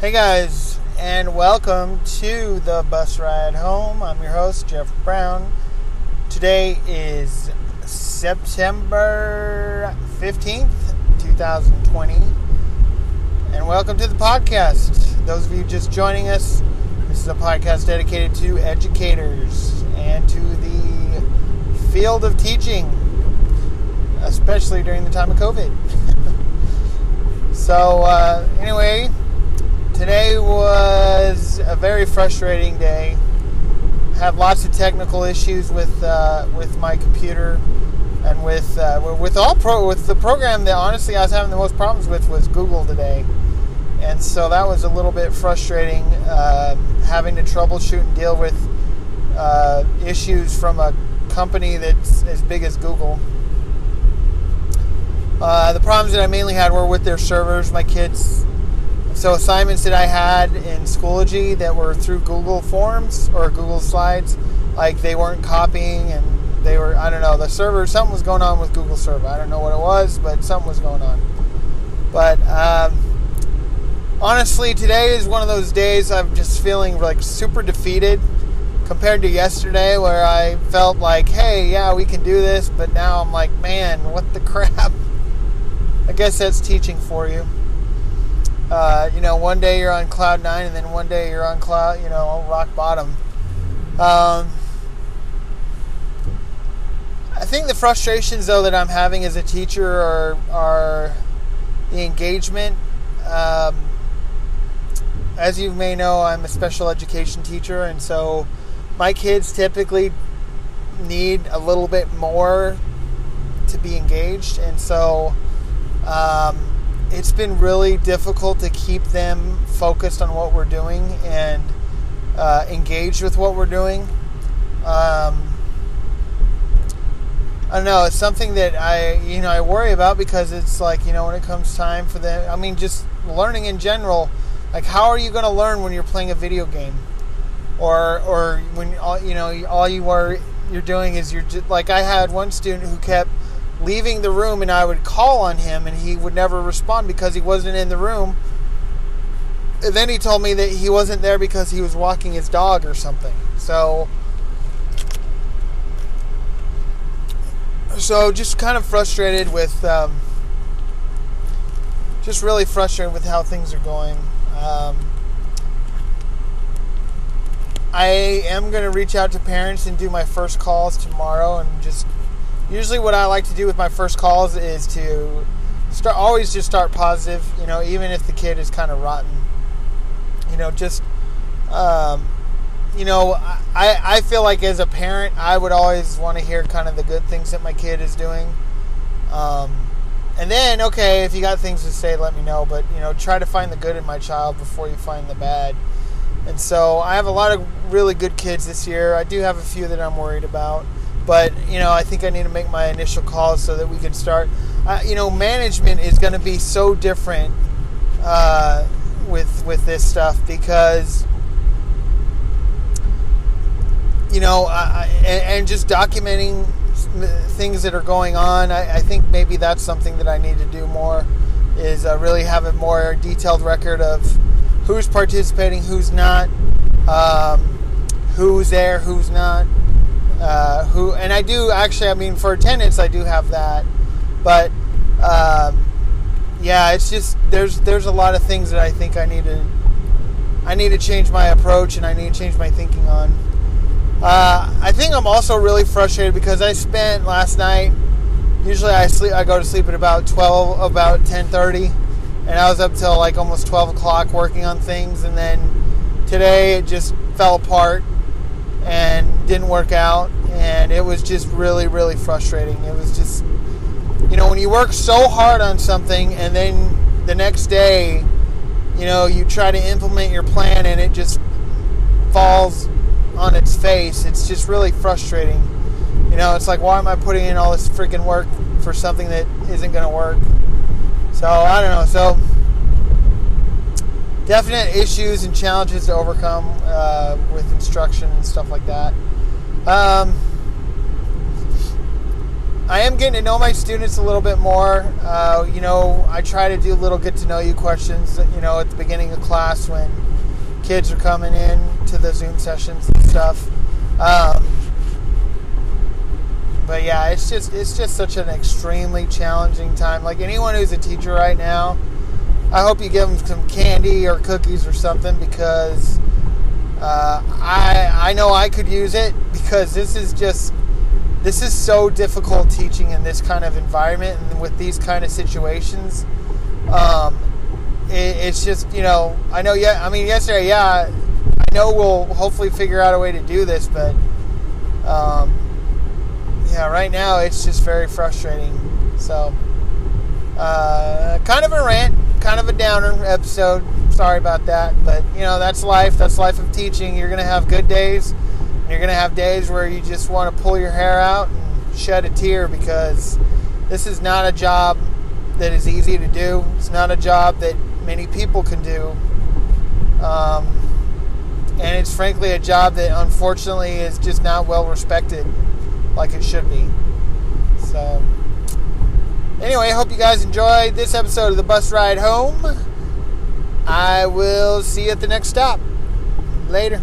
Hey guys, and welcome to the bus ride home. I'm your host, Jeff Brown. Today is September 15th, 2020, and welcome to the podcast. Those of you just joining us, this is a podcast dedicated to educators and to the field of teaching, especially during the time of COVID. so, uh, anyway, Today was a very frustrating day. Had lots of technical issues with uh, with my computer and with uh, with all pro with the program that honestly I was having the most problems with was Google today, and so that was a little bit frustrating. Uh, having to troubleshoot and deal with uh, issues from a company that's as big as Google. Uh, the problems that I mainly had were with their servers. My kids so assignments that I had in Schoology that were through Google Forms or Google Slides, like they weren't copying and they were I don't know the server something was going on with Google Server. I don't know what it was, but something was going on. But um, honestly, today is one of those days I'm just feeling like super defeated compared to yesterday, where I felt like, hey, yeah, we can do this, but now I'm like, man, what the crap. I guess that's teaching for you. Uh, you know, one day you're on cloud nine, and then one day you're on cloud, you know, rock bottom. Um, I think the frustrations, though, that I'm having as a teacher are, are the engagement. Um, as you may know, I'm a special education teacher, and so my kids typically need a little bit more to be engaged, and so. Um, it's been really difficult to keep them focused on what we're doing and uh, engaged with what we're doing. Um, I don't know. It's something that I, you know, I worry about because it's like, you know, when it comes time for them. I mean, just learning in general. Like, how are you going to learn when you're playing a video game, or or when all you know all you are you're doing is you're just like I had one student who kept leaving the room and I would call on him and he would never respond because he wasn't in the room. And then he told me that he wasn't there because he was walking his dog or something. So so just kind of frustrated with um, just really frustrated with how things are going. Um, I am going to reach out to parents and do my first calls tomorrow and just usually what I like to do with my first calls is to start always just start positive. You know, even if the kid is kind of rotten. You know, just um, you know, I I feel like as a parent, I would always want to hear kind of the good things that my kid is doing. Um, and then, okay, if you got things to say, let me know. But you know, try to find the good in my child before you find the bad. And so, I have a lot of really good kids this year. I do have a few that I'm worried about. But you know, I think I need to make my initial calls so that we can start. Uh, you know, management is going to be so different uh, with with this stuff because you know, uh, and, and, just documenting things that are going on. I, I, think maybe that's something that I need to do more. Is uh, really have a more detailed record of who's participating, who's not, um, who's there, who's not uh, who and I do actually. I mean, for attendance, I do have that, but um, yeah, it's just there's there's a lot of things that I think I need to I need to change my approach and I need to change my thinking on. Uh, I think I'm also really frustrated because I spent last night. Usually I sleep. I go to sleep at about twelve, about ten thirty, and I was up till like almost twelve o'clock working on things, and then today it just fell apart didn't work out and it was just really really frustrating. It was just you know when you work so hard on something and then the next day you know you try to implement your plan and it just falls on its face it's just really frustrating. You know it's like why am i putting in all this freaking work for something that isn't going to work? So i don't know so definite issues and challenges to overcome uh, with instruction and stuff like that. Um, I am getting to know my students a little bit more. Uh, you know, I try to do little get to know you questions, you know, at the beginning of class when kids are coming in to the Zoom sessions and stuff. Um, but yeah, it's just it's just such an extremely challenging time. Like anyone who's a teacher right now, I hope you give them some candy or cookies or something because uh, I I know I could use it because this is just this is so difficult teaching in this kind of environment and with these kind of situations. Um, it, it's just you know I know yeah I mean yesterday yeah I know we'll hopefully figure out a way to do this but um, yeah right now it's just very frustrating so uh, kind of a rant kind of a downer episode sorry about that but you know that's life that's life of teaching you're gonna have good days you're going to have days where you just want to pull your hair out and shed a tear because this is not a job that is easy to do. It's not a job that many people can do. Um, and it's frankly a job that unfortunately is just not well respected like it should be. So, anyway, I hope you guys enjoyed this episode of the bus ride home. I will see you at the next stop. Later.